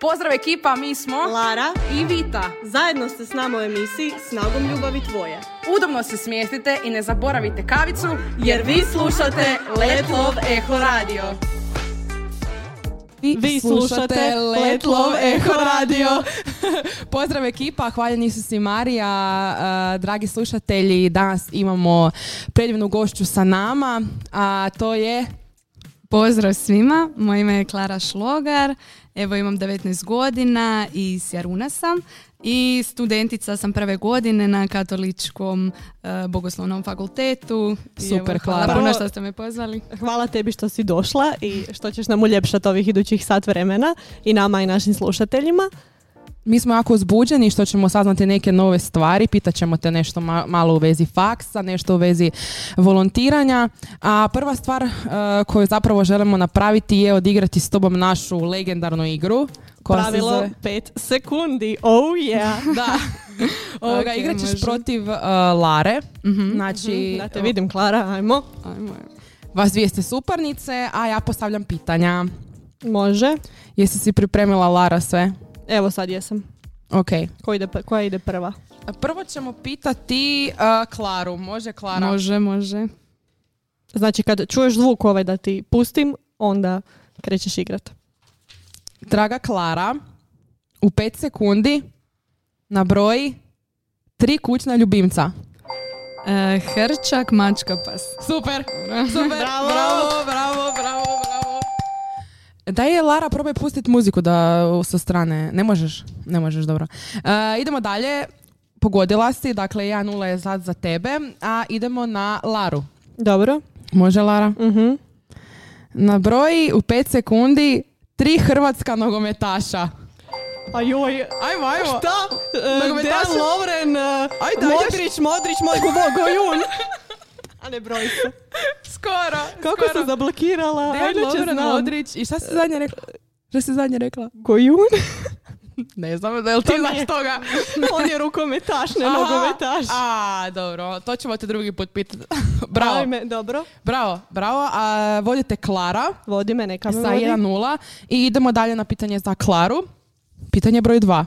Pozdrav ekipa, mi smo Lara, i Vita. zajedno ste s nama u emisiji Snagom ljubavi tvoje. Udobno se smjestite i ne zaboravite kavicu, Jer vi slušate Let Love Eho Radio. Vi slušate Let Love Eho Radio. Pozdrav ekipa, hvaljeni su si Marija, uh, dragi slušatelji, danas imamo predivnu gošću sa nama, a to je... Pozdrav svima, moje ime je Klara Šlogar, evo imam 19 godina i iz Jaruna sam i studentica sam prve godine na katoličkom e, bogoslovnom fakultetu. Super, evo, hvala puno što ste me pozvali. Hvala tebi što si došla i što ćeš nam uljepšati ovih idućih sat vremena i nama i našim slušateljima. Mi smo jako uzbuđeni što ćemo saznati neke nove stvari, pitat ćemo te nešto ma- malo u vezi faksa, nešto u vezi volontiranja. A prva stvar uh, koju zapravo želimo napraviti je odigrati s tobom našu legendarnu igru. Koja se Pravilo zove- 5 sekundi. Oh yeah. Da. Ovoga, Ok, igrat ćeš može. protiv uh, Lare. Mhm. Znači, Da te vidim, Klara, ajmo. Ajmo. vas dvije ste suparnice, a ja postavljam pitanja. Može. Jesi si pripremila Lara sve? Evo sad jesam. Ok. Ko ide, koja ide prva? Prvo ćemo pitati uh, Klaru. Može Klara? Može, može. Znači kad čuješ zvuk ovaj da ti pustim, onda krećeš igrat. Draga Klara, u pet sekundi nabroji tri kućna ljubimca. E, hrčak, mačka, pas. Super, super, bravo, bravo, bravo, bravo. Daj je Lara, probaj pustiti muziku da sa strane. Ne možeš? Ne možeš, dobro. E, idemo dalje. Pogodila si, dakle 1-0 je sad za tebe, a idemo na Laru. Dobro. Može Lara? Mhm. Nabroji u pet sekundi tri hrvatska nogometaša. A joj, Ajmo, ajmo. šta? E, Nogometaši? Dejan Lovren, e. Modrić, Modrić, moj go- Gojun. A ne broji se. Skoro. Kako se zablokirala? Dejan Lovren. Modrić. I šta si zadnje rekla? Šta si zadnje rekla? Gojun? Ne znam, da li ti To znaš nije. toga? On je rukometaš, ne Aha. nogometaš. A, dobro. To ćemo te drugi put pitati. bravo, Ajme, dobro. bravo, bravo. A, vodite Klara Vodi me, neka me sa vodi. 1-0. I idemo dalje na pitanje za Klaru. Pitanje broj 2.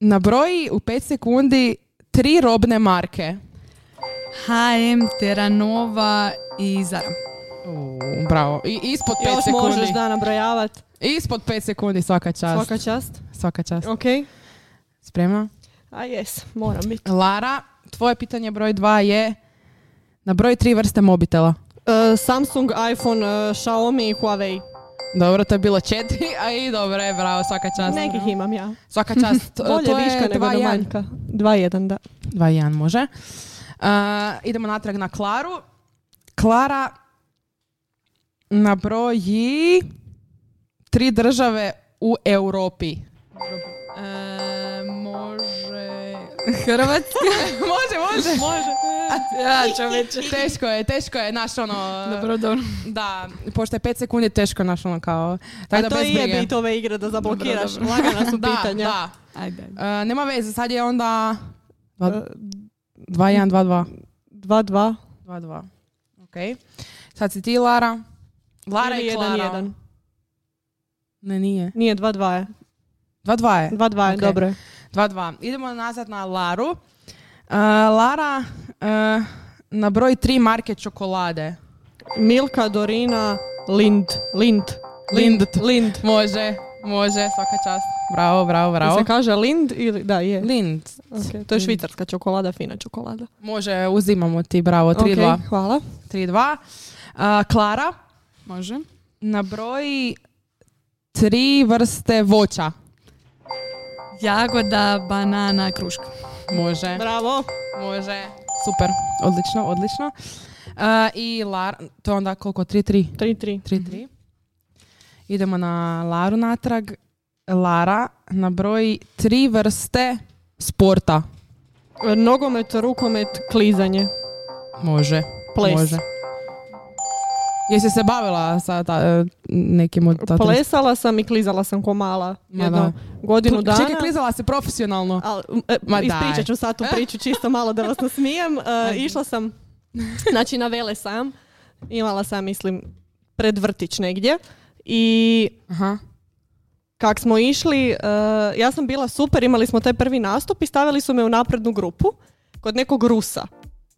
Na broji u 5 sekundi tri robne marke. H&M, Terranova i Zara. U, bravo. I ispod 5 Još sekundi. možeš da nabrajavat. Ispod 5 sekundi svaka čast. Svaka čast. Svaka čast. Ok. Spremna? A jes, moram biti. Lara, tvoje pitanje broj 2 je na broj tri vrste mobitela. E, Samsung, iPhone, e, Xiaomi i Huawei. Dobro, to je bilo četiri, a i dobro je, bravo, svaka čast. Nekih imam ja. Svaka čast. To- Bolje to je viška nego da 2:1. manjka. 2-1, da. 2-1 može. Uh, idemo natrag na Klaru. Klara na broji tri države u Europi. E, može... Hrvatska? može, može. može. ja, čoveče. Teško je, teško je, naš ono... Dobro, dobro. Da, pošto je 5 sekundi teško naš ono kao... Tako A da to bez i je bit ove igre da zablokiraš. Dobro, Lagana su Da, pitanja. da. Ajde, ajde. Uh, nema veze, sad je onda E, 2-1, 2-2. 2-2. 2-2. Ok. Sad si ti, Lara. Lara Ili i Klara. 1-1. Ne, nije. Nije 2-2 je. 2-2 je. 2-2 je, Ok. dobro je. 2-2. Idemo nazad na Laru. Uh, Lara, uh, na broj tri marke čokolade. Milka, Dorina, Lind. Lind. Lind. Lind. Može, može, svaka čast. Bravo, bravo, bravo. Se kaže Lind ili... Da, je. Lind. Ok, To je švicarska čokolada, fina čokolada. Može, uzimamo ti, bravo, 3-2. Ok, hvala. 3-2. Uh, Klara, Može. na broj tri vrste voća. Jagoda, banana, kruška. Može. Bravo. Može. Super. Odlično, odlično. Uh, I Lar, to je onda koliko? 3-3? 3-3. 3-3. Idemo na Laru natrag. Lara, na broj tri vrste sporta. Nogomet, rukomet, klizanje. Može. Ples. Može. Jesi se bavila sa ta, e, nekim od ta Plesala sam i klizala sam ko mala. Ma Jedno da. godinu dana. Čekaj, klizala se profesionalno. Al, e, Ma ispričat ću sad tu priču čisto malo da vas nasmijem. E, išla sam znači na vele sam. Imala sam, mislim, pred vrtić negdje. I Aha. kak smo išli, uh, ja sam bila super, imali smo taj prvi nastup i stavili su me u naprednu grupu kod nekog Rusa.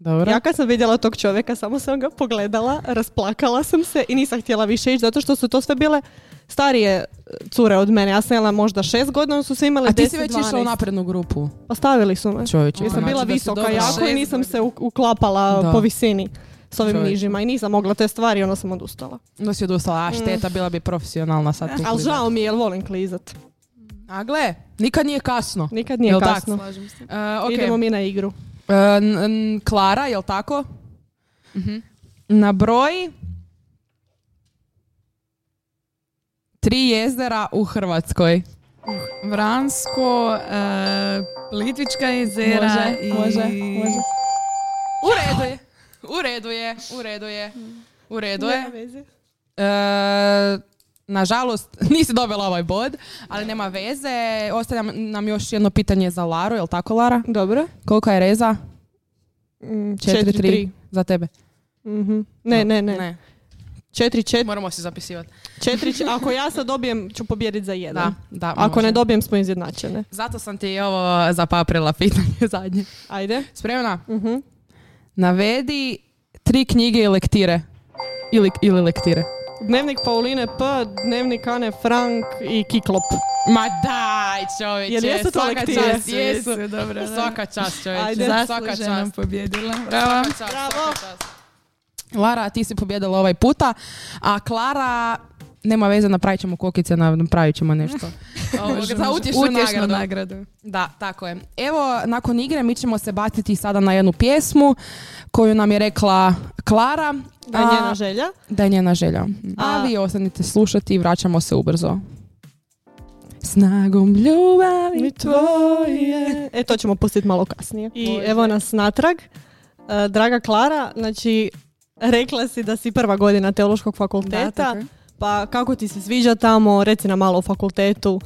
Dobro. Ja kad sam vidjela tog čovjeka, samo sam ga pogledala, rasplakala sam se i nisam htjela više ići, zato što su to sve bile starije e, cure od mene. Ja sam imala možda šest godina, oni su sve imali A ti 10, si već 12. išla u naprednu grupu. Ostavili su me. Čovječe. Jer sam znači bila visoka jako i nisam se uklapala Da. po visini s ovim nižima i nisam mogla te stvari i onda sam odustala. Onda si odustala, a šteta, bila bi profesionalna sad tu Ali žao mi je jer volim klizat. A gle, nikad nije kasno. Nikad nije Jel tak? kasno. Slažem se. E, ok. Idemo mi na igru. E, Klara, jel tako? Na broji tri jezera u Hrvatskoj. Vransko, e, Plitvička jezera Može, i... može, može. U redu je, u redu je, u redu je, u redu je. E, nažalost, nisi dobila ovaj bod, ali nema veze. Ostaje nam- još jedno pitanje za Laru, jel tako Lara? Dobro. Kolika je reza? Mm, 4-3 za tebe. Mhm. Ne, ne, ne. ne. Četiri, četiri, Moramo se zapisivati. četiri, č- ako ja sad dobijem, ću pobijediti za jedan. Da, da. Ako može. ne dobijem, smo izjednačene. Zato sam ti ovo zapaprila pitanje zadnje. Ajde. Spremna? Mhm. Navedi tri knjige i lektire. Ili, ili lektire. Dnevnik Pauline P, Dnevnik Ane Frank i Kiklop. Ma daj čovječe, Jel jesu to svaka lektire? čast, jesu. dobro. da. Svaka čast čovječe, Ajde. svaka čast. pobjedila. Bravo. Svaka čast, Bravo. svaka čast. Lara, ti si pobjedila ovaj puta, a Klara, nema veze, napravit ćemo kokice, na- napravit ćemo nešto. Može, za utješnu nagradu. nagradu. Da, tako je. Evo, nakon igre mi ćemo se baciti sada na jednu pjesmu koju nam je rekla Klara. Da je njena želja. Da je njena želja. A, A- vi ostanite slušati i vraćamo se ubrzo. Snagom ljubavi tvoje. E, to ćemo pustiti malo kasnije. I evo nas natrag. E, draga Klara, znači, rekla si da si prva godina teološkog Da, fakulteta. tako je. Pa kako ti se sviđa tamo, reci nam malo o fakultetu.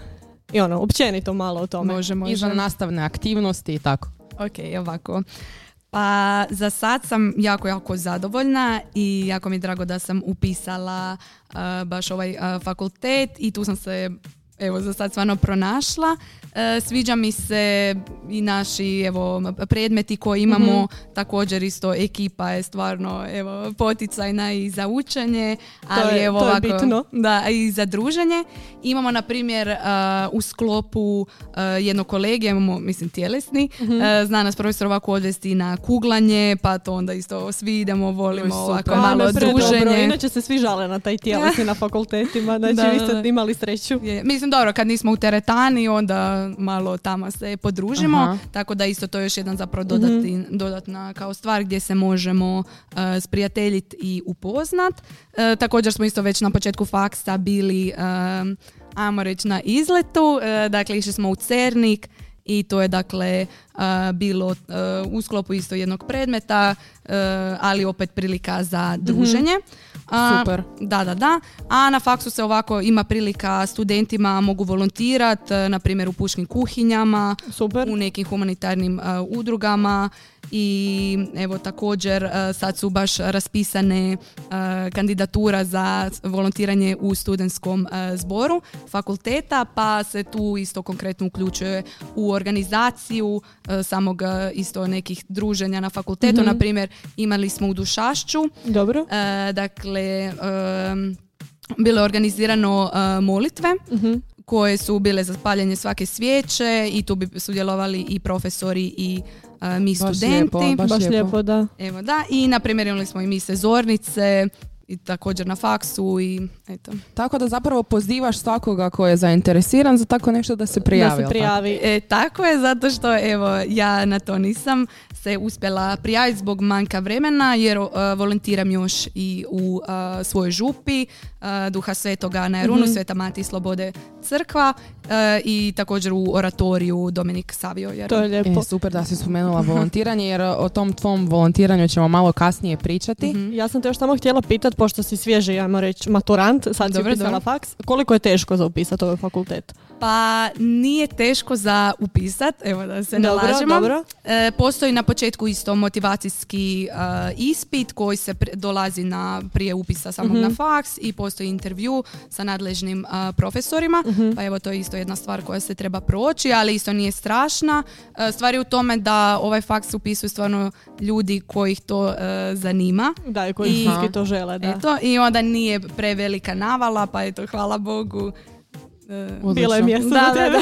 I ono, općenito malo o tome. Može, može. Izvan nastavne aktivnosti i tako. Ok, ovako. Pa za sad sam jako, jako zadovoljna i jako mi je drago da sam upisala uh, baš ovaj uh, fakultet i tu sam se evo za sad stvarno pronašla. E, sviđa mi se i naši evo predmeti koje imamo, također isto ekipa je stvarno evo poticajna i za učenje, ali je- evo to je ovako, bitno. da, i za druženje. Imamo, na primjer, uh, u sklopu uh, jednog kolegija, imamo, mislim, tjelesni, Mhm. uh, zna nas profesor ovako odvesti na kuglanje, pa to onda isto svi idemo, volimo Oj, ovako malo A, predobro. druženje. Inače se svi žale na taj tjelesni na fakultetima, znači Da, vi ste imali sreću. Je, mislim, dobro, kad nismo u teretani, onda malo tamo se podružimo, Aha. tako da isto to je još jedan zapravo dodati, dodatna kao stvar gdje se možemo uh, sprijateljiti i upoznat. E, također smo isto već na početku faksa bili, um, ajmo reći, na izletu, e, dakle išli smo u Cernik, i to je dakle uh, bilo uh, u sklopu isto jednog predmeta, uh, ali opet prilika za druženje. A, Super. Da, da, da. A na faksu se ovako ima prilika studentima mogu volontirati, na primjer u puškim kuhinjama, Super. u nekim humanitarnim uh, udrugama i evo također uh, sad su baš raspisane uh, kandidatura za volontiranje u studentskom uh, zboru fakulteta pa se tu isto konkretno uključuje u organizaciju samog isto nekih druženja na fakultetu. Na primjer imali smo u Dušašću Dobro. E, dakle, bilo je organizirano e, molitve Mhm. koje su bile za paljenje svake svijeće i tu bi sudjelovali i profesori i e, mi Baš studenti. lijepo, baš Baš lijepo. lijepo, da. Evo da, i na primjer imali smo i mi sezornice i također na faksu i eto. Tako da zapravo pozivaš svakoga ko je zainteresiran za tako nešto da se prijavi. da se jel tako? prijavi. E, tako je, zato što evo, ja na to nisam se uspjela prijaviti zbog manjka vremena jer uh, volontiram još i u uh, svojoj župi uh, Duha Svetoga na Jarunu, Sveta Mati Slobode crkva uh, i također u oratoriju Dominik Savio. Jer... To je lijepo. E, super da si spomenula volontiranje jer o tom tvom volontiranju ćemo malo kasnije pričati. Mhm. Ja sam te još samo htjela pitat, pošto si svježi, ajmo reći, maturant, sad si Dobro, upisala dobro. faks, koliko je teško za upisati ovaj fakultet? Pa nije teško za upisat, evo da se ne Dobro, lažemo. dobro. E, postoji na početku isto motivacijski e, ispit koji se pre- dolazi na prije upisa samog Mhm. na faks i postoji intervju sa nadležnim e, profesorima. Mhm. Pa evo to je isto jedna stvar koja se treba proći, ali isto nije strašna. E, stvar je u tome da ovaj faks upisuju stvarno ljudi kojih to e, zanima. Da, i koji to žele, da. Eto, I onda nije prevelika navala, pa eto, hvala Bogu. E, Bilo je mjesto Da, da, tebe.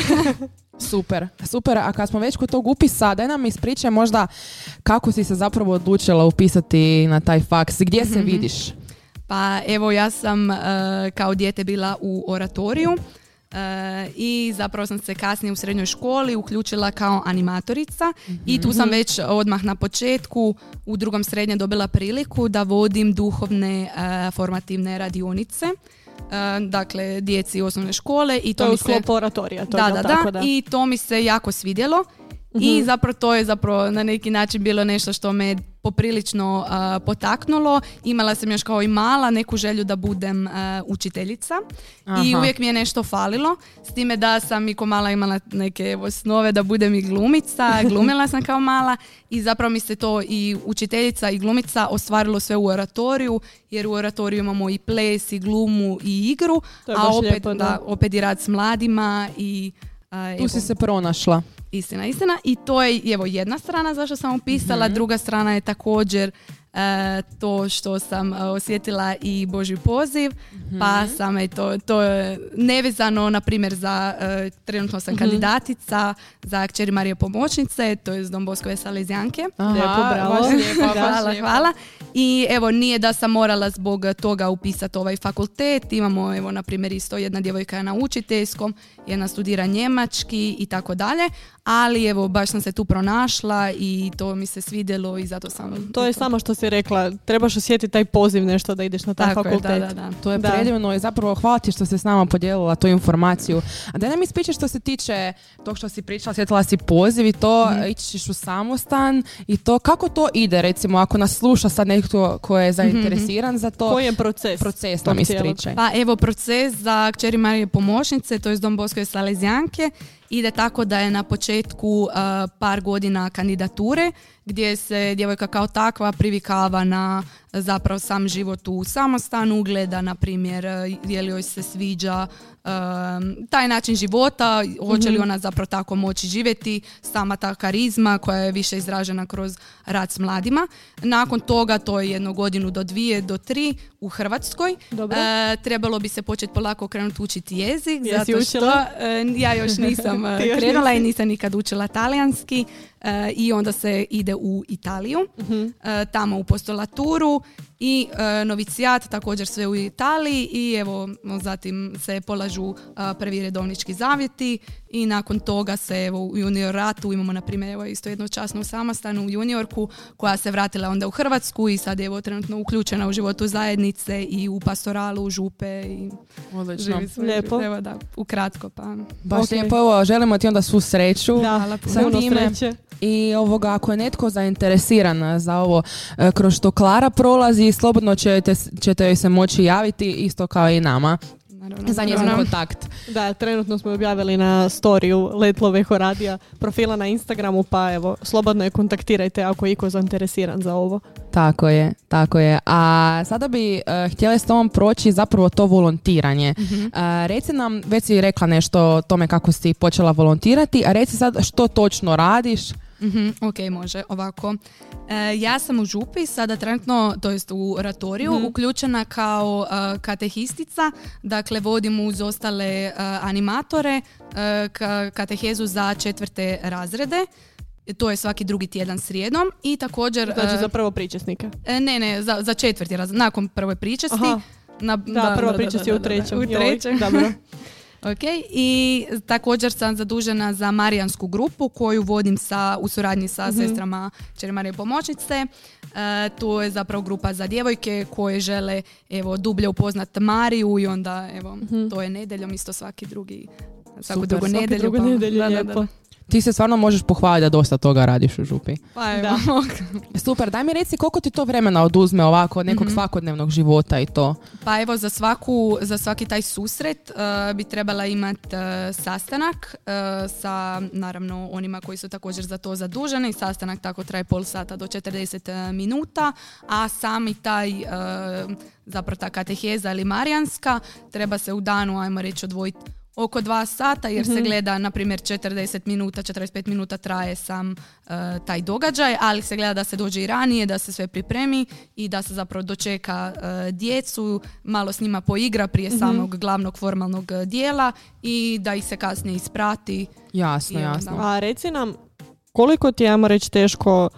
Super, super. A kad smo već kod tog upisa, daj nam ispričaj možda kako si se zapravo odlučila upisati na taj faks. Gdje se vidiš? Pa evo ja sam e, kao dijete bila u oratoriju e, i zapravo sam se kasnije u srednjoj školi uključila kao animatorica i tu sam već odmah na početku u drugom srednje dobila priliku da vodim duhovne e, formativne radionice. E, dakle, djeci osnovne škole i to, To je mi u se... sklopu oratorija. To da, da, tako, da, i to mi se jako svidjelo i zapravo to je zapravo na neki način bilo nešto što me poprilično a, potaknulo. Imala sam još kao i mala neku želju da budem a, učiteljica i Aha. uvijek mi je nešto falilo. S time da sam i ko mala imala neke evo, snove da budem i glumica, glumila sam kao mala i zapravo mi se to i učiteljica i glumica ostvarilo sve u oratoriju jer u oratoriju imamo i ples i glumu i igru, To je a opet, lijepo, da. da, opet i rad s mladima i Tu evo, si se pronašla. Istina, istina. I to je evo jedna strana zašto sam upisala, Mhm. druga strana je također to što sam e, osjetila i Božji poziv, Mhm. pa sam eto, to je nevezano, na primjer, za, e, trenutno sam kandidatica za kćeri Marije pomoćnice, to je z Don Boskove Salezjanke. Lijepo, bravo. baš lijepo, baš Hvala, hvala. I evo, nije da sam morala zbog toga upisati ovaj fakultet. Imamo, evo, na primjer, isto jedna djevojka je na učiteljskom, jedna studira njemački i tako dalje. Ali evo, baš sam se tu pronašla i to mi se svidjelo i zato sam... To je samo što si rekla, trebaš osjetiti taj poziv nešto da ideš na taj tako je, fakultet. da, da, da. To je Da. predivno i zapravo hvala ti što si s nama podijelila tu informaciju. A da nam ispričaš što se tiče tog što si pričala, sjetila si poziv i to, Mhm. ići ćeš u samostan i to, kako to ide recimo ako nas sluša sad netko ko je zainteresiran za to, Koji je proces? proces nam ispričaj. Pa evo proces za kćeri Marije pomoćnice, to je Dom Boskove Salezjanke, ide tako da je na početku uh, par godina kandidature gdje se djevojka kao takva privikava na zapravo sam život u samostanu, gleda na primjer uh, je li joj se sviđa taj način života, hoće li ona zapravo tako moći živjeti, sama ta karizma koja je više izražena kroz rad s mladima. Nakon toga, to je jednu godinu do dvije, do tri u Hrvatskoj. Dobro. E, trebalo bi se početi polako krenuti učiti jezik, Jesi zato što učila? e, ja još nisam e, još krenula i nisam nikad učila talijanski e, i onda se ide u Italiju, Mhm. tamo u postolaturu i e, novicijat također sve u Italiji i evo zatim se polažu e, prvi redovnički zavjeti i nakon toga se evo u junioratu imamo na primjer evo isto jednu časnu samostanu u juniorku koja se vratila onda u Hrvatsku i sad je evo trenutno uključena u životu zajednice i u pastoralu, u župe i Odlično. Lijepo. Evo da, ukratko pa. Baš Ok. lijepo, evo, želimo ti onda svu sreću. Da, Sa puno time. sreće. I ovoga, ako je netko zainteresiran za ovo e, kroz što Klara prolazi, slobodno ćete, ćete joj se moći javiti, isto kao i nama, Naravno, za njezin kontakt. Da, trenutno smo objavili na storiju Letloveho radija profila na Instagramu, pa evo, slobodno je kontaktirajte ako je iko zainteresiran za ovo. Tako je, tako je. A sada bi uh, htjela s tomom proći zapravo to volontiranje. Mhm. E, reci nam, već si rekla nešto o tome kako si počela volontirati, a reci sad što točno radiš. Mhm, ok, može. Ovako. E, ja sam u župi, sada trenutno, to jest u oratoriju, uključena kao e, katehistica. Dakle, vodim uz ostale e, animatore e, ka- katehezu za četvrte razrede. To je svaki drugi tjedan srijedom. I također... Znači e, za prvo pričesnike. e, ne, ne, za, za četvrti razred, nakon prve pričesti. Aha. Na, Da, prva pričest je u da, da, trećem. U trećem. Dobro. Ok, i također sam zadužena za Marijansku grupu koju vodim sa, u suradnji sa sestrama Čeri Marije Pomoćnice. E, tu je zapravo grupa za djevojke koje žele evo, dublje upoznat Mariju i onda evo, to je nedeljom isto svaki drugi drugu Svaki nedjelju. pa- Ti se stvarno možeš pohvaliti da dosta toga radiš u župi. Pa evo. Da. Super, daj mi reci koliko ti to vremena oduzme ovako od nekog svakodnevnog života i to. Pa evo za svaku, za svaki taj susret uh, bi trebala imati sastanak uh, sa naravno onima koji su također za to zaduženi. Sastanak tako traje pol sata do 40 minuta, a sami taj uh, zapravo ta kateheza ili marijanska treba se u danu, ajmo reći, odvojiti oko dva sata jer se gleda, na primjer, 40 minuta, 45 minuta traje sam uh, taj događaj, ali se gleda da se dođe i ranije, da se sve pripremi i da se zapravo dočeka uh, djecu, malo s njima poigra prije samog glavnog formalnog uh, dijela i da ih se kasnije isprati. Jasno, I jasno. A reci nam, koliko ti je, ajmo reći, teško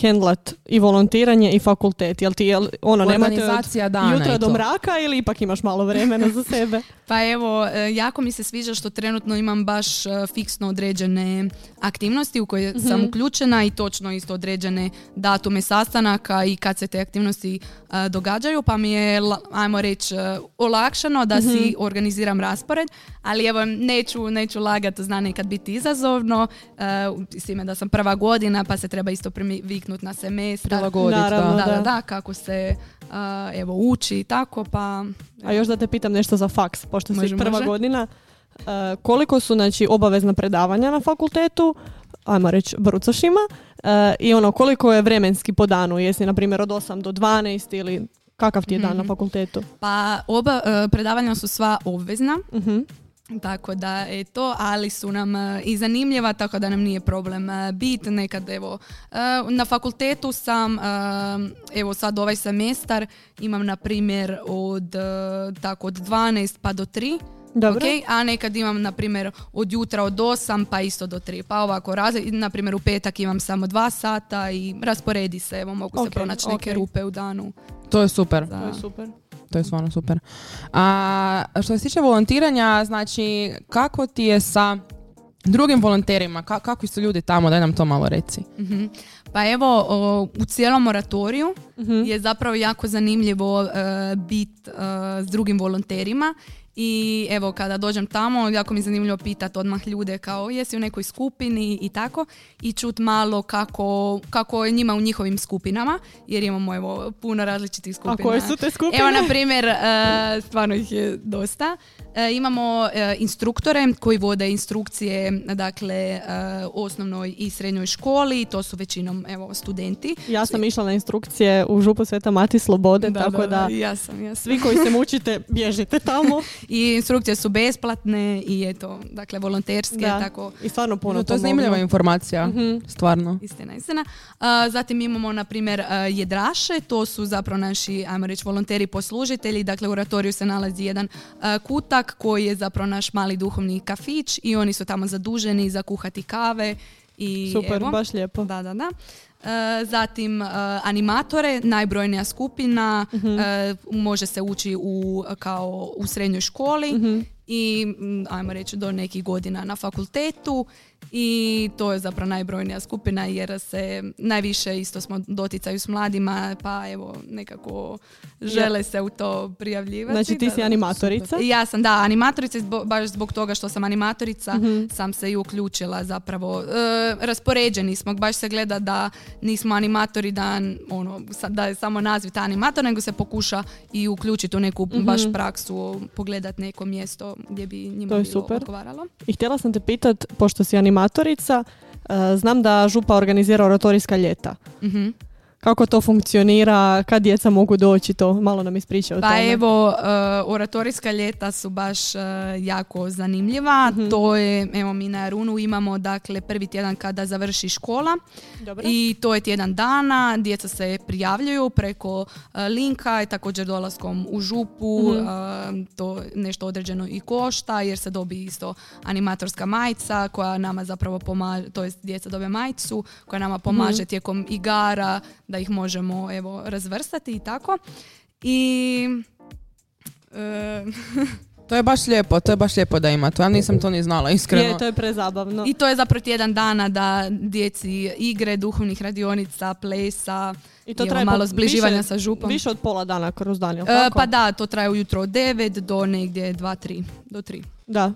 hendlat i volontiranje i fakultet? Jel ti, jel, ono, nemate od Organizacija jutra do mraka ili ipak imaš malo vremena za sebe? Pa evo, e, jako mi se sviđa što trenutno imam baš e, fiksno određene aktivnosti u koje sam uključena i točno isto određene datume sastanaka i kad se te aktivnosti e, događaju, pa mi je, ajmo reći, olakšano da si organiziram raspored, ali evo, neću, neću lagati, zna nekad biti izazovno, e, s time da sam prva godina, pa se treba isto viknuti na semestar. Prilagoditi, da. Da, da, da. kako se a, evo uči i tako, pa A još da te pitam nešto za faks, pošto si Može, prva može. godina. E, koliko su znači, obavezna predavanja na fakultetu, ajmo reći brucošima, e, i ono koliko je vremenski po danu, jesi na primjer od 8 do 12 ili kakav ti je dan na fakultetu? Pa oba e, predavanja su sva obvezna, Mhm. Tako da je to, ali su nam e, i zanimljiva, tako da nam nije problem e, bit. Nekad evo, e, na fakultetu sam, evo sad ovaj semestar, imam na primjer od, tako od 12 pa do 3. Dobro. Ok, a nekad imam, na primjer, od jutra od 8 pa isto do 3. Pa ovako, raz, na primjer, u petak imam samo 2 sata i rasporedi se, evo, mogu Ok, se pronaći neke ok. rupe u danu. To je super. Za- To je super. To je stvarno super. A što se tiče volontiranja, znači kako ti je sa drugim volonterima? Ka- kakvi su ljudi tamo? Daj nam to malo reci. Mhm. Pa evo, o, u cijelom moratoriju je zapravo jako zanimljivo e, bit e, s drugim volonterima i evo kada dođem tamo jako mi je zanimljivo pitati odmah ljude kao jesi u nekoj skupini i tako i čut malo kako, kako je njima u njihovim skupinama jer imamo evo puno različitih skupina. koje su te skupine? Evo na primjer, e, stvarno ih je dosta. E, imamo e, instruktore koji vode instrukcije dakle e, osnovnoj i srednjoj školi, to su većinom evo studenti. Ja sam išla na instrukcije u župu Sveta Mati Slobode, tako da, i ja sam, ja sam. svi koji se mučite, bježite tamo. I instrukcije su besplatne i eto, dakle volonterske, Da. tako I stvarno puno to je zanimljiva informacija. Stvarno. Istina, istina. A, zatim imamo, na primjer, jedraše, to su zapravo naši, ajmo reći, volonteri poslužitelji. Dakle, u oratoriju se nalazi jedan a, kutak koji je zapravo naš mali duhovni kafić i oni su tamo zaduženi za kuhati kave. I, Super, evo, baš lijepo. Da, da, da. E, zatim e, animatore, najbrojnija skupina, e, može se ući u, kao u srednjoj školi i mm, ajmo reći do nekih godina na fakultetu i to je zapravo najbrojnija skupina jer se najviše isto smo doticaju s mladima pa evo nekako žele se u to prijavljivati. Znači ti si animatorica. Ja sam, da, animatorica, baš zbog toga što sam animatorica sam se i uključila zapravo. E, raspoređeni smo, baš se gleda da nismo animatori, da, ono, da je samo naziv ta animator, nego se pokuša i uključiti u neku baš praksu, pogledat neko mjesto gdje bi njima To je bilo super. odgovaralo. I htjela sam te pitat, pošto si animatorica, e, znam da župa organizira oratorijska ljeta. Mhm. Kako to funkcionira, kad djeca mogu doći, to malo nam ispriča o Pa tome. evo, uh, oratorijska ljeta su baš uh, jako zanimljiva. Mhm. To je, evo mi na Runu imamo dakle prvi tjedan kada završi škola Dobro. i to je tjedan dana, djeca se prijavljuju preko uh, linka i također dolaskom u župu, Mhm. to nešto određeno i košta jer se dobi isto animatorska majica koja nama zapravo pomaže, to jest djeca dobe majicu koja nama pomaže Mhm. tijekom igara da ih možemo evo razvrstati i tako. I e, To je baš lijepo, to je baš lijepo da ima to. Ja nisam to ni znala, iskreno. Je, to je prezabavno. I to je zapravo tjedan dana da djeci igre, duhovnih radionica, plesa I to traje malo po- zbliživanja više- sa župom. Više od pola dana kroz dan, jel E, tako? pa da, to traje ujutro od 9 do negdje 2-3, do 3. Da.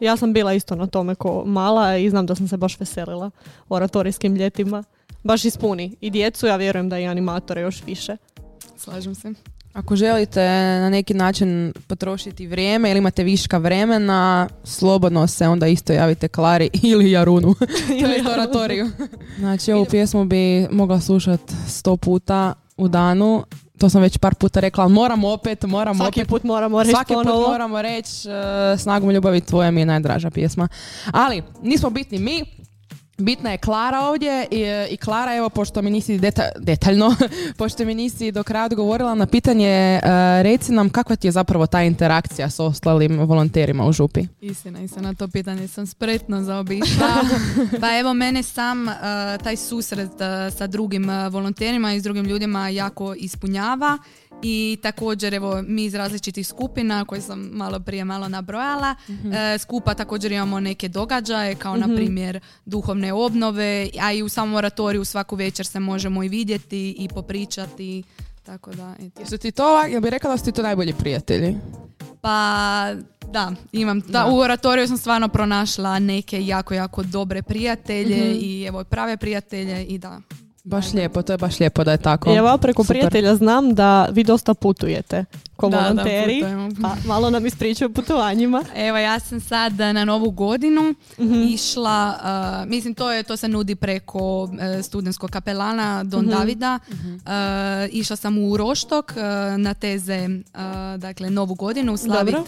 Ja sam bila isto na tome ko mala i znam da sam se baš veselila oratorijskim ljetima. Baš ispuni i djecu, ja vjerujem da i animatore još više. Slažem se. Ako želite na neki način potrošiti vrijeme ili imate viška vremena, slobodno se onda isto javite Klari ili Jarunu. ili oratoriju. Znači ovu pjesmu bi mogla slušati sto puta u danu. To sam već par puta rekla, ali moramo opet, moramo Svaki opet. put moramo reći Svaki put ponovo. moramo reći uh, Snagom ljubavi tvoja mi je najdraža pjesma. Ali, nismo bitni mi, Bitna je Klara ovdje i, i Klara, evo, pošto mi nisi deta- detaljno, pošto mi nisi do kraja odgovorila na pitanje, e, reci nam kakva ti je zapravo ta interakcija s ostalim volonterima u župi? Istina, i na to pitanje sam spretno zaobišla. pa evo, mene sam uh, taj susret uh, sa drugim uh, volonterima i s drugim ljudima jako ispunjava i također evo mi iz različitih skupina koje sam malo prije malo nabrojala uh, skupa također imamo neke događaje kao na primjer duhovne obnove a i u samom oratoriju svaku večer se možemo i vidjeti i popričati tako da eto. Jesu ti to, ja bih rekla da su ti to najbolji prijatelji? Pa da, imam. Da, Da. U oratoriju sam stvarno pronašla neke jako, jako dobre prijatelje i evo prave prijatelje i da. Baš lijepo, to je baš lijepo da je tako. I evo preko Super. prijatelja znam da vi dosta putujete ko Da, da, volonteri. putujemo. pa malo nam ispričaju o putovanjima. Evo ja sam sad na novu godinu Mhm. išla, uh, mislim to je to se nudi preko uh, studentskog kapelana Don Mhm. Davida. Uh, išla sam u Roštok uh, na teze uh, dakle novu godinu slavit uh,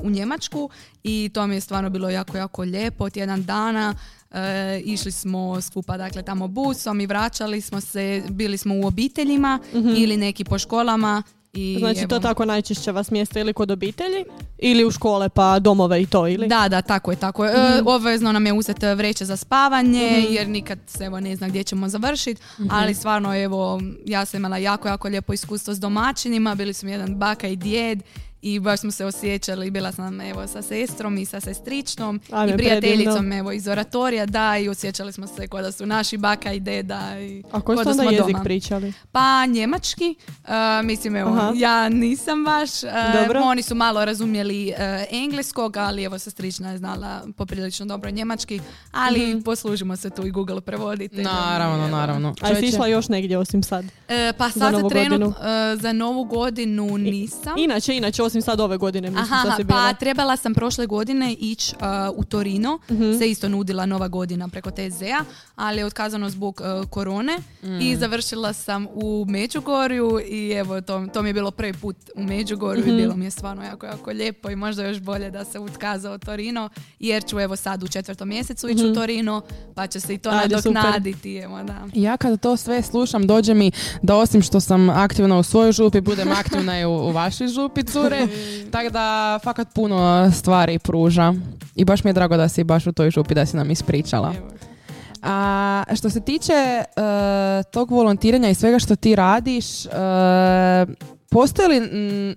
u Njemačku i to mi je stvarno bilo jako, jako lijepo. Tjedan dana E, išli smo skupa dakle tamo busom i vraćali smo se, bili smo u obiteljima ili neki po školama i Znači to evo. tako najčešće vas mjesta ili kod obitelji ili u škole pa domove i to ili? Da, da, tako je, tako je. E, Mhm. obvezno nam je uzeti vreće za spavanje, jer nikad se evo ne zna gdje ćemo završiti, Mhm. ali stvarno evo, ja sam imala jako, jako lijepo iskustvo s domaćinima, bili su mi jedan baka i djed i baš smo se osjećali, bila sam evo sa sestrom i sa sestričnom Ajme, i prijateljicom predivno. evo iz oratorija, da, i osjećali smo se kao da su naši baka i deda i A koji ste da onda smo jezik doma. pričali? Pa njemački, e, mislim evo, Aha. ja nisam baš, Dobro. oni su malo razumjeli e, engleskog, ali evo sestrična je znala poprilično dobro njemački, ali poslužimo se tu i Google prevoditelj. Naravno, naravno. A jesi išla još negdje osim sad? E, pa Za sad za, novu trenut, godinu? e, za novu godinu nisam. Inače, inače, osim sad ove godine mislim Aha, da si bila. pa trebala sam prošle godine ići u Torino, Mhm. se isto nudila nova godina preko TZ-a, ali je otkazano zbog e, korone Mm. i završila sam u Međugorju i evo to, to mi je bilo prvi put u Međugorju Mhm. i bilo mi je stvarno jako, jako lijepo i možda još bolje da se utkazao Torino jer ću evo sad u četvrtom mjesecu ići u Torino pa će se i to Mhm. Ajde, nadoknaditi, evo da. Ja kada to sve slušam, dođe mi da osim što sam aktivna u svojoj župi, budem aktivna i u, u vašoj župi, cure. Tako da, fakat puno stvari pruža. I baš mi je drago da si baš u toj župi, da si nam ispričala. A što se tiče e, tog volontiranja i svega što ti radiš, e, postoji li mm, e,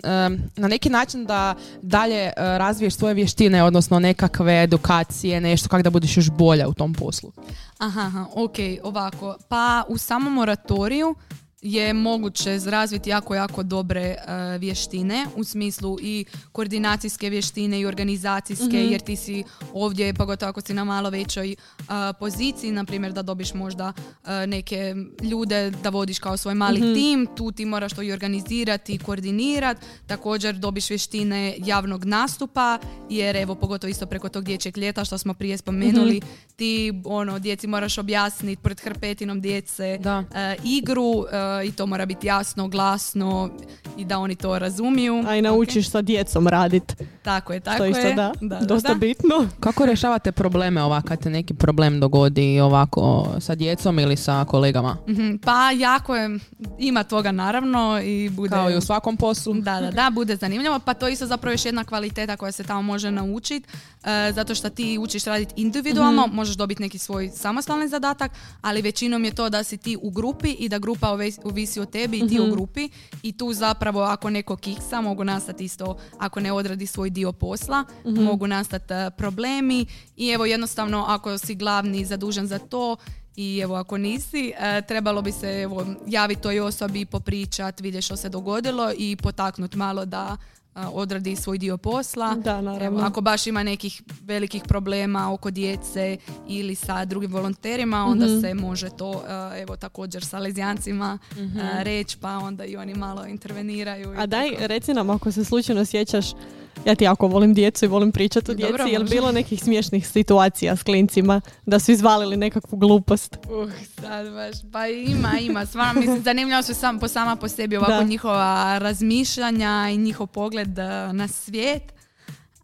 na neki način da dalje razviješ svoje vještine, odnosno nekakve edukacije, nešto kako da budeš još bolja u tom poslu? Aha, aha, ok, ovako. Pa u samom moratoriju je moguće razviti jako, jako dobre e, vještine u smislu i koordinacijske vještine i organizacijske jer ti si ovdje, pogotovo ako si na malo većoj e, poziciji, na primjer da dobiš možda e, neke ljude da vodiš kao svoj mali tim, tu ti moraš to i organizirati i koordinirati, također dobiš vještine javnog nastupa jer evo pogotovo isto preko tog dječjeg ljeta što smo prije spomenuli, ti ono djeci moraš objasniti pred hrpetinom djece Da. igru i to mora biti jasno, glasno i da oni to razumiju. A i naučiš sa djecom radit. Ok, Tako je, tako Što isto je. da, da, dosta da. bitno. Kako rješavate probleme ovako kad te neki problem dogodi ovako sa djecom ili sa kolegama? Mhm, Pa jako je, ima toga naravno i bude... Kao i u svakom poslu. Da, da, da, bude zanimljivo. Pa to je isto zapravo još jedna kvaliteta koja se tamo može naučiti. e, zato što ti učiš raditi individualno, možeš dobiti neki svoj samostalni zadatak, ali većinom je to da si ti u grupi i da grupa ove- ovisi o tebi i ti u grupi. I tu zapravo ako neko kiksa, mogu nastati isto, ako ne odradi svoj dio posla, mogu nastati e, problemi. I evo jednostavno ako si glavni zadužen za to, i evo ako nisi, e, trebalo bi se evo, javiti toj osobi, popričat, vidjeti što se dogodilo i potaknuti malo da odradi svoj dio posla. Da, naravno. Evo, ako baš ima nekih velikih problema oko djece ili sa drugim volonterima, onda Mhm. se može to evo također sa lezijancima reći, pa onda i oni malo interveniraju. i A daj, tako. reci nam ako se slučajno sjećaš, ja ti jako volim djecu i volim pričati o djeci, Dobro, jel bilo nekih smiješnih situacija s klincima da su izvalili nekakvu glupost? Uh, sad baš, pa ima, ima. Stvarno, mislim, zanimljivo su sam, po sama po sebi ovako Da. njihova razmišljanja i njihov pogled uh, na svijet.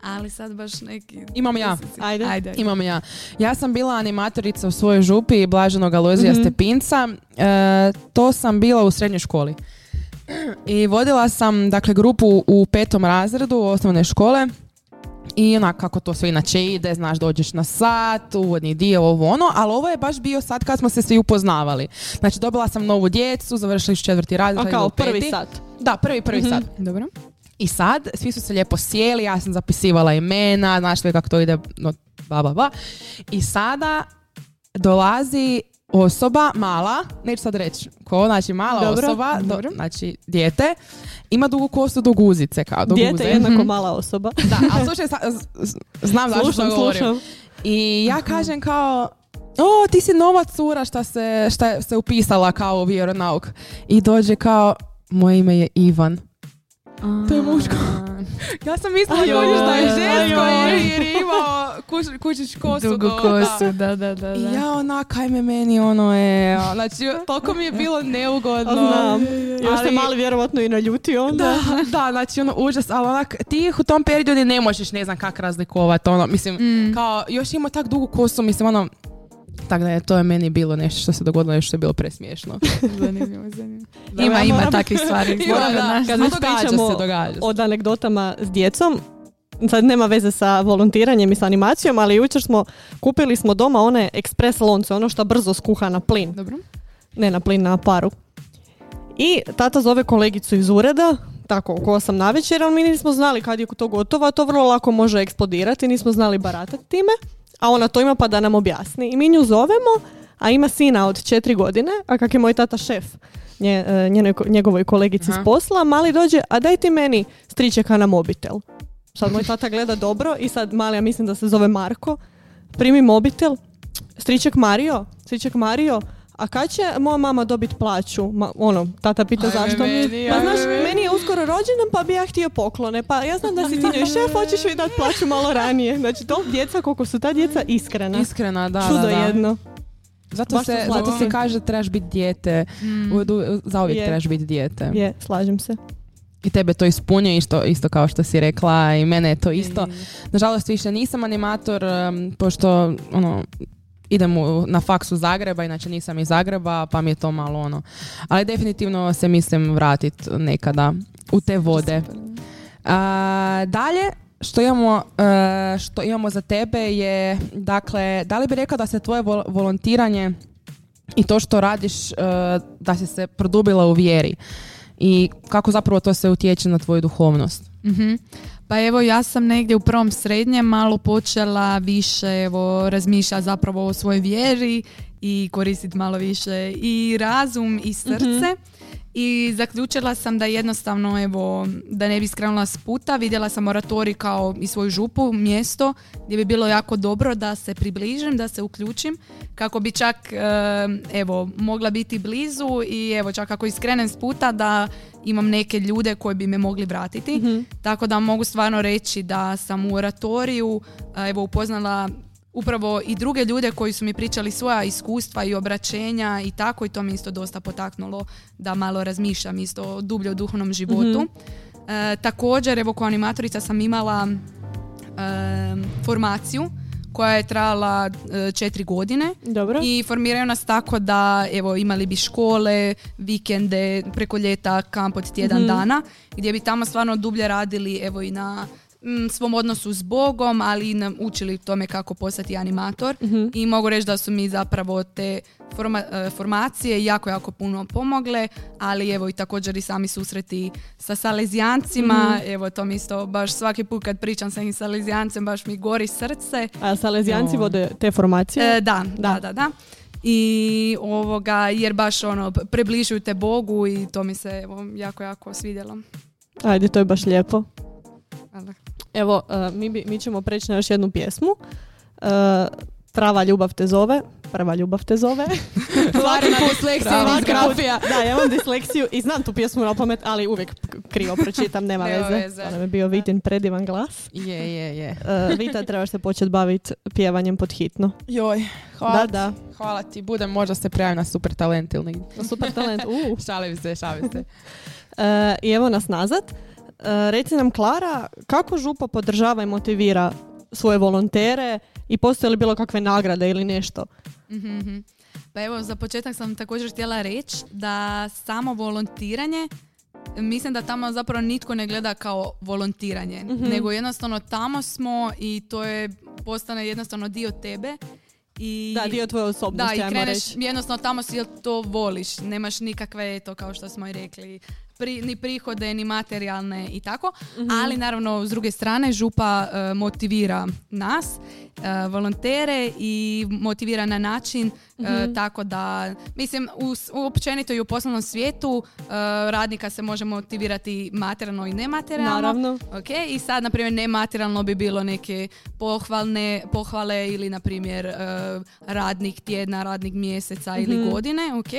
Ali sad baš neki... Imam ja. Ajde. Ajde. Imam ja. Ja sam bila animatorica u svojoj župi Blaženog Alojzija Mhm. Stepinca. E, to sam bila u srednjoj školi. I vodila sam dakle grupu u petom razredu osnovne škole. I onak kako to sve inače ide, znaš, dođeš na sat, uvodni dio, ovo ono, ali ovo je baš bio sad kad smo se svi upoznavali. Znači dobila sam novu djecu, završili su četvrti razred. A kao prvi peti. sat. Da, prvi, prvi Mhm. sat. Dobro. I sad, svi su se lijepo sjeli, ja sam zapisivala imena, znaš sve kako to ide, no, ba, ba, ba. I sada dolazi osoba, mala, neću sad reći ko, znači mala Dobro, osoba, do- dobro. znači dijete, ima dugu kosu do guzice, kao do Dijete guze. je jednako Mhm. mala osoba. Da, ali slušaj, znam zašto slušam, to govorim. slušam. I ja kažem kao, o, ti si nova cura šta se, šta se upisala kao u vjeronauk. I dođe kao, moje ime je Ivan. To je muško. Ja sam mislila ljudi što je žensko jer je imao kuć, kućić kosu. Dugu do- kosu, da, da, da. I da. ja onak, ajme meni ono je, znači toliko mi je bilo neugodno. Znam. Još se Ali- mali vjerovatno i naljutio onda. Da, da, znači ono užas, ali onak, ti ih u tom periodu ne možeš ne znam kak razlikovati, ono, mislim, Mm. kao, još ima tak dugu kosu, mislim, ono, tako da je to je meni bilo nešto što se dogodilo, nešto što je bilo presmiješno. Zanimljivo, zanimljivo. Da, Ima, ja ima takvih stvari. Ima, da. naš- Kad već pričamo se, događa se. od anegdotama s djecom, sad nema veze sa volontiranjem i sa animacijom, ali jučer smo kupili smo doma one ekspres lonce, ono što brzo skuha na plin. Dobro. ne na plin, na paru. I tata zove kolegicu iz ureda, tako oko 8 na večer, ali mi nismo znali kad je to gotovo, a to vrlo lako može eksplodirati, nismo znali baratati time, a ona to ima pa da nam objasni. I mi nju zovemo, a ima sina od 4 godine, a kak je moj tata šef nje, e, njenoj njegovoj kolegici Aha. s posla, mali dođe, a daj ti meni stričeka na mobitel. Sad moj tata gleda dobro i sad mali, ja mislim da se zove Marko, primi mobitel, striček Mario, striček Mario, a kad će moja mama dobiti plaću? Ma, ono, tata pita Ajme zašto. meni, pa znaš, meni. meni je uskoro rođendan pa bi ja htio poklone. Pa ja znam da si ti njoj šef, hoćeš mi dati plaću malo ranije. Znači, to djeca, koliko su ta djeca iskrena. Iskrena, da, Čudo da, da. jedno. Zato Baš se, zato se kaže da trebaš biti dijete, Mm. Zauvijek Je. trebaš biti dijete. Je, slažem se. I tebe to ispunjuje isto, isto kao što si rekla i mene je to isto. Nažalost više nisam animator pošto ono idem u- na faks u Zagreba, inače nisam iz Zagreba, pa mi je to malo ono. Ali definitivno se mislim vratit nekada u te vode. A, dalje, što imamo, e, što imamo za tebe je, dakle, da li bi rekao da se tvoje vol- volontiranje i to što radiš, e, da si se produbila u vjeri i kako zapravo to se utječe na tvoju duhovnost? Mhm. Pa evo ja sam negdje u prvom srednjem malo počela više evo razmišljati zapravo o svojoj vjeri i koristiti malo više i razum i srce. I zaključila sam da jednostavno evo da ne bi skrenula s puta, vidjela sam moratorij kao i svoju župu, mjesto gdje bi bilo jako dobro da se približim, da se uključim kako bi čak e, evo mogla biti blizu i evo čak ako iskrenem s puta da imam neke ljude koji bi me mogli vratiti. Tako da mogu stvarno reći da sam u oratoriju a, evo upoznala upravo i druge ljude koji su mi pričali svoja iskustva i obraćenja i tako i to me isto dosta potaknulo da malo razmišljam isto dublje o duhovnom životu. E, također, evo kao animatorica sam imala e, formaciju koja je trajala e, četiri godine Dobro. i formiraju nas tako da evo imali bi škole, vikende, preko ljeta kamp od tjedan Mhm. dana gdje bi tamo stvarno dublje radili evo i na mm, svom odnosu s Bogom, ali i nam učili tome kako postati animator Mhm. i mogu reći da su mi zapravo te forma- e, formacije jako, jako puno pomogle, ali evo i također i sami susreti sa salezijancima, Mhm. evo to mi isto baš svaki put kad pričam sa nekim salezijancem baš mi gori srce. A Salezijanci Joj. vode te formacije? E, da, da, Da. da, da. I ovoga, jer baš ono, približuju te Bogu i to mi se evo, jako, jako svidjelo. Ajde, to je baš lijepo. Hvala. Evo, e, mi, bi, mi ćemo preći na još jednu pjesmu. E, Prava ljubav te zove. Prva ljubav te zove. Put disleksija i disgrafija. Da, ja imam disleksiju i znam tu pjesmu na pamet, ali uvijek krivo pročitam, nema veze. veze. To nam je bio Vitin predivan glas. Je, je, je. E, Vita, trebaš se početi baviti pjevanjem pod hitno. Joj, hvala Da, da. Hvala ti. Budem, možda se prijavim na super talent ili negdje. Super talent. Uh. Šalim se, šalim se. E, I evo nas nazad. E, reci nam, Klara, kako župa podržava i motivira svoje volontere i postoje li bilo kakve nagrade ili nešto? Mhm, mhm. Pa evo, za početak sam također htjela reći da samo volontiranje Mislim da tamo zapravo nitko ne gleda kao volontiranje, Mhm. nego jednostavno tamo smo i to je postane jednostavno dio tebe. I Da, dio tvoje da, osobnosti, i ajmo kreneš reći. jednostavno tamo si to voliš, nemaš nikakve, eto kao što smo i rekli, pri, ni prihode, ni materijalne i tako, Mhm. ali naravno s druge strane župa e, motivira nas, e, volontere i motivira na način Mhm. tako da, mislim, u, općenito i u poslovnom svijetu radnika se može motivirati materijalno i nematerijalno. Naravno. Ok, i sad, na primjer, nematerijalno bi bilo neke pohvalne, pohvale ili, na primjer, radnik tjedna, radnik mjeseca ili Mhm. godine, ok.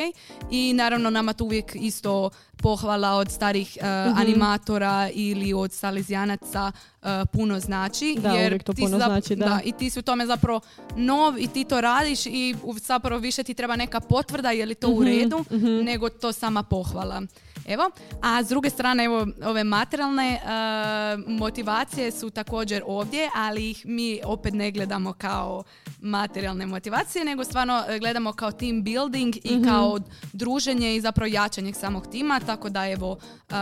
I naravno nama tu uvijek isto pohvala od starih e, Mhm. animatora ili od salezijanaca e, puno znači. Da, jer to ti puno zap- znači, da. I ti si u tome zapravo nov i ti to radiš i zapravo više ti treba neka potvrda je li to u Mhm, redu, mhm. nego to sama pohvala. Evo, a s druge strane, evo, ove materijalne e, motivacije su također ovdje, ali ih mi opet ne gledamo kao materijalne motivacije, nego stvarno e, gledamo kao team building i Mhm. kao druženje i zapravo jačanje samog tima, tako da evo,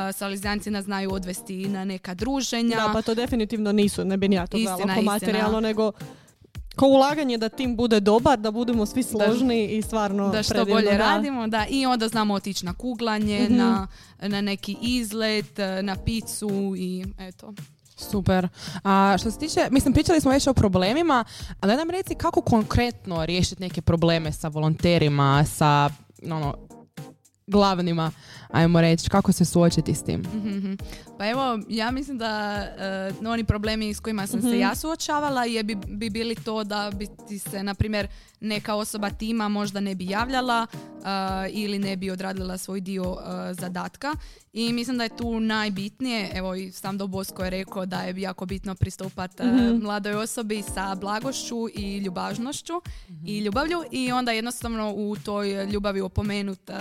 e, Salizijanci nas znaju odvesti na neka druženja. Da, pa to definitivno nisu, ne bi ni ja to Istina, istina. materijalno, nego kao ulaganje da tim bude dobar, da budemo svi složni i stvarno da što predivno, bolje da. radimo, da, i onda znamo otići na kuglanje, Mhm. na, na neki izlet, na picu i eto. Super. A što se tiče, mislim, pričali smo već o problemima, ali daj nam reci kako konkretno riješiti neke probleme sa volonterima, sa ono, glavnima, ajmo reći, kako se suočiti s tim? Mhm. Pa evo, ja mislim da e, oni problemi s kojima sam se ja suočavala je bi, bi bili to da bi ti se, na primjer, neka osoba tima možda ne bi javljala e, ili ne bi odradila svoj dio e, zadatka. I mislim da je tu najbitnije, evo i sam Bosko je rekao da je jako bitno pristupati mladoj osobi sa blagošću i ljubažnošću i ljubavlju i onda jednostavno u toj ljubavi opomenut e,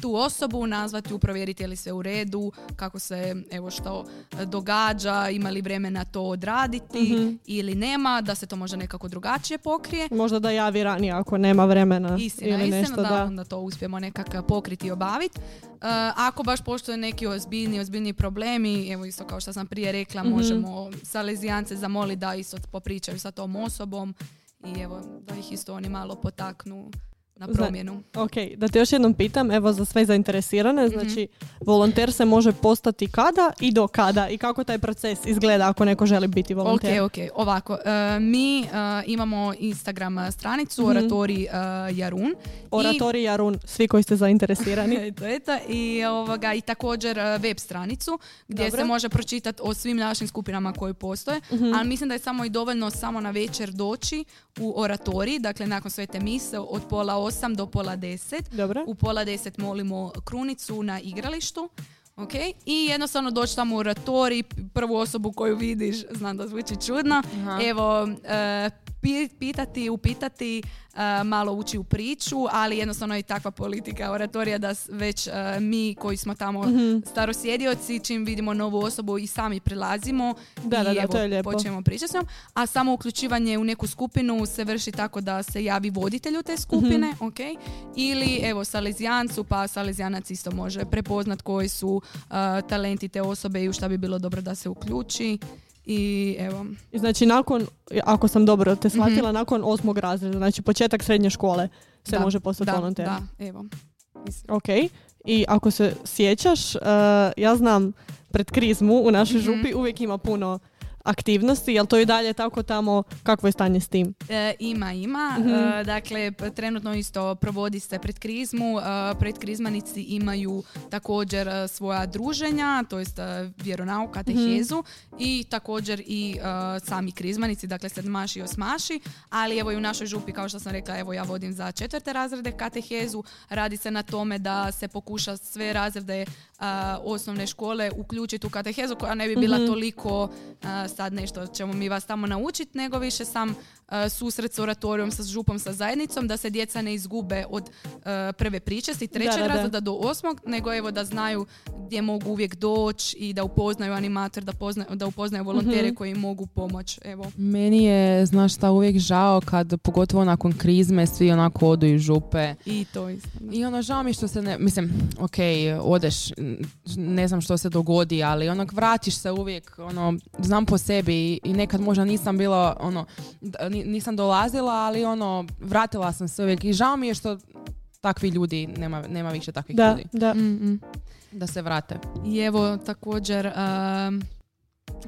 tu osobu, nazvati ju, provjeriti je li sve u redu, kako se evo što e, događa, ima li vremena to odraditi ili nema, da se to može nekako drugačije pokrije. Možda da javi ranije ako nema vremena Istina, ili istina, nešto, da, da. onda to uspijemo nekako pokriti i obaviti. ako baš postoje neki ozbiljni, ozbiljni problemi, evo isto kao što sam prije rekla, Mhm. možemo salezijance zamoliti da isto popričaju sa tom osobom i evo da ih isto oni malo potaknu na Zna- promjenu. Ok, da te još jednom pitam, evo za sve zainteresirane, znači volonter se može postati kada i do kada i kako taj proces izgleda ako neko želi biti volonter. Ok, ok, ovako. e, mi e, imamo Instagram stranicu Mhm. Oratori e, Jarun. Oratori Jarun, svi koji ste zainteresirani. Eto, eto. I, ovoga, I također e, web stranicu gdje Dobro. se može pročitati o svim našim skupinama koje postoje. Mhm. Ali mislim da je samo i dovoljno samo na večer doći u oratoriji, dakle nakon svete mise od pola osam do pola deset. Dobro. U pola deset molimo krunicu na igralištu. Ok, i jednostavno doći tamo u oratorij, prvu osobu koju vidiš, znam da zvuči čudno, Aha. evo, e, pitati, upitati, e, malo ući u priču, ali jednostavno je i takva politika oratorija da već e, mi koji smo tamo Mhm. starosjedioci, čim vidimo novu osobu i sami prilazimo Da, i da, da, evo, to je lijepo. počnemo pričati s njom, a samo uključivanje u neku skupinu se vrši tako da se javi voditelju te skupine, Mhm. ok, ili evo salezijancu, pa salezijanac isto može prepoznat koji su e, talenti te osobe i u šta bi bilo dobro da se uključi i evo, Znači nakon, ako sam dobro te shvatila, nakon osmog razreda, znači početak srednje škole se Da, može postati da, volonter. da, evo. Ok. I ako se sjećaš, uh, ja znam pred krizmu u našoj Mhm. župi uvijek ima puno aktivnosti, jel to i dalje tako tamo, kakvo je stanje s tim? E, ima, ima. Mhm. E, dakle, p- trenutno isto provodi se pred krizmu. E, pred krizmanici imaju također e, svoja druženja, to jest e, vjeronauk, katehezu i također i e, sami krizmanici, dakle sedmaši i osmaši, ali evo i u našoj župi, kao što sam rekla, evo ja vodim za četvrte razrede katehezu. Radi se na tome da se pokuša sve razrede osnovne škole uključiti u katehezu koja ne bi bila toliko e, sad nešto ćemo mi vas tamo naučiti, nego više sam susret s oratorijom, sa župom, sa zajednicom, da se djeca ne izgube od e, prve pričesti, trećeg Da, da, da. razreda do osmog, nego evo da znaju gdje mogu uvijek doći i da upoznaju animator, da, pozna, da upoznaju volontere Mhm. koji im mogu pomoći. Evo. Meni je, znaš šta, uvijek žao kad, pogotovo nakon krizme, svi onako odu iz župe. I to isto. I ono, žao mi što se ne, mislim, ok, odeš, ne znam što se dogodi, ali onak vratiš se uvijek, ono, znam po sebi i, nekad možda nisam bila, ono, nisam dolazila, ali ono, vratila sam se uvijek i žao mi je što takvi ljudi, nema, nema više takvih Da, ljudi, da. Mm-mm. da se vrate. I evo također, um,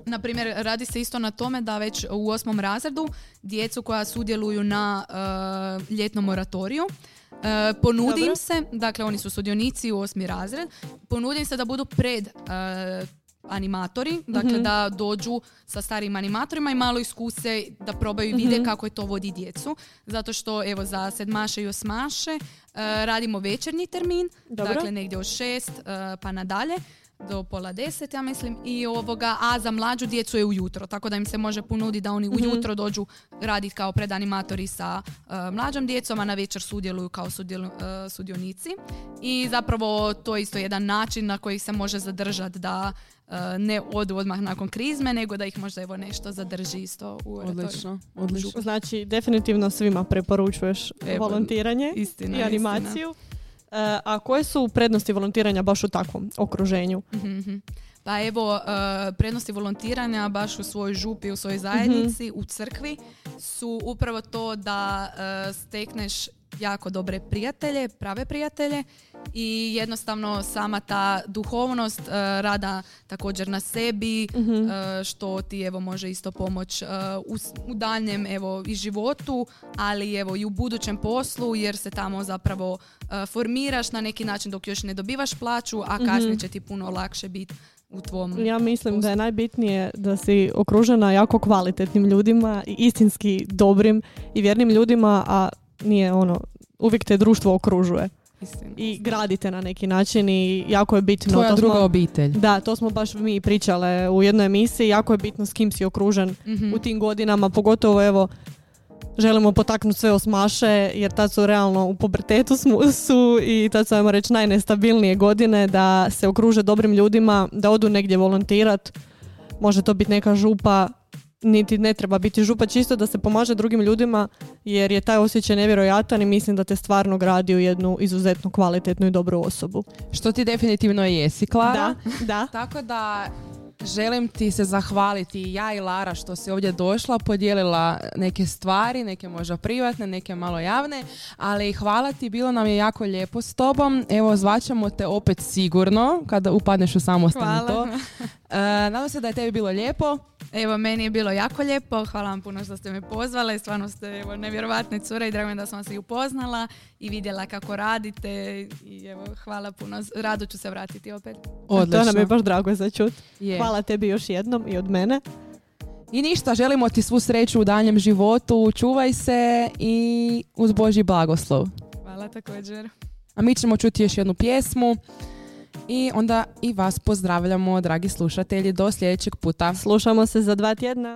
na primjer, radi se isto na tome da već u osmom razredu djecu koja sudjeluju na uh, ljetnom moratoriju, uh, ponudi Dobro. im se, dakle oni su sudionici u osmi razred, ponudi im se da budu pred uh, animatori, dakle Mhm. da dođu sa starim animatorima i malo iskuse da probaju i vide Mhm. kako je to vodi djecu. Zato što evo za sedmaše i osmaše uh, radimo večernji termin, Dobro. dakle negdje od šest uh, pa nadalje do pola deset, ja mislim, i ovoga, a za mlađu djecu je ujutro, tako da im se može ponuditi da oni Mhm. ujutro dođu raditi kao predanimatori sa uh, mlađom djecom, a na večer sudjeluju kao sudjelu- uh, sudionici. I zapravo to je isto jedan način na koji se može zadržati da uh, ne odu odmah nakon krizme, nego da ih možda evo nešto zadrži isto u. Odlično, odlično. Znači, definitivno svima preporučuješ Evo, volontiranje istina, i istina. animaciju. E, a koje su prednosti volontiranja baš u takvom okruženju? Mhm, mhm. Pa evo, uh, prednosti volontiranja baš u svojoj župi, u svojoj zajednici, u crkvi su upravo to da uh, stekneš jako dobre prijatelje, prave prijatelje i jednostavno sama ta duhovnost uh, rada također na sebi, Mhm. uh, što ti evo može isto pomoć uh, u, u daljem evo i životu, ali evo i u budućem poslu jer se tamo zapravo uh, formiraš na neki način dok još ne dobivaš plaću, a kasnije će ti puno lakše biti u tvom Ja mislim da je najbitnije da si okružena jako kvalitetnim ljudima i istinski dobrim i vjernim ljudima, a nije ono, uvijek te društvo okružuje istinu. i gradite na neki način i jako je bitno. Tvoja to druga smo- obitelj. Da, to smo baš mi pričale u jednoj emisiji, jako je bitno s kim si okružen Mhm. u tim godinama, pogotovo evo želimo potaknuti sve osmaše jer tad su realno u pubertetu smo, su i tad su ajmo reći najnestabilnije godine da se okruže dobrim ljudima, da odu negdje volontirat. Može to biti neka župa, niti ne treba biti župa, čisto da se pomaže drugim ljudima jer je taj osjećaj nevjerojatan i mislim da te stvarno gradi u jednu izuzetno kvalitetnu i dobru osobu. Što ti definitivno jesi, Klara. Da, da. Tako da želim ti se zahvaliti i ja i Lara što si ovdje došla, podijelila neke stvari, neke možda privatne, neke malo javne, ali hvala ti, bilo nam je jako lijepo s tobom. Evo, zvaćemo te opet sigurno kada upadneš u samostan to. E, nadam se da je tebi bilo lijepo. Evo, meni je bilo jako lijepo. Hvala vam puno što ste me pozvale. Stvarno ste evo, nevjerovatne cure i drago mi je da sam vas i upoznala i vidjela kako radite. I evo, hvala puno. Rado ću se vratiti opet. Odlično. To nam je baš drago za čut. Je. Hvala tebi još jednom i od mene. I ništa, želimo ti svu sreću u daljem životu, čuvaj se i uz Božji blagoslov. Hvala također. A mi ćemo čuti još jednu pjesmu i onda i vas pozdravljamo, dragi slušatelji, do sljedećeg puta. Slušamo se za dva tjedna.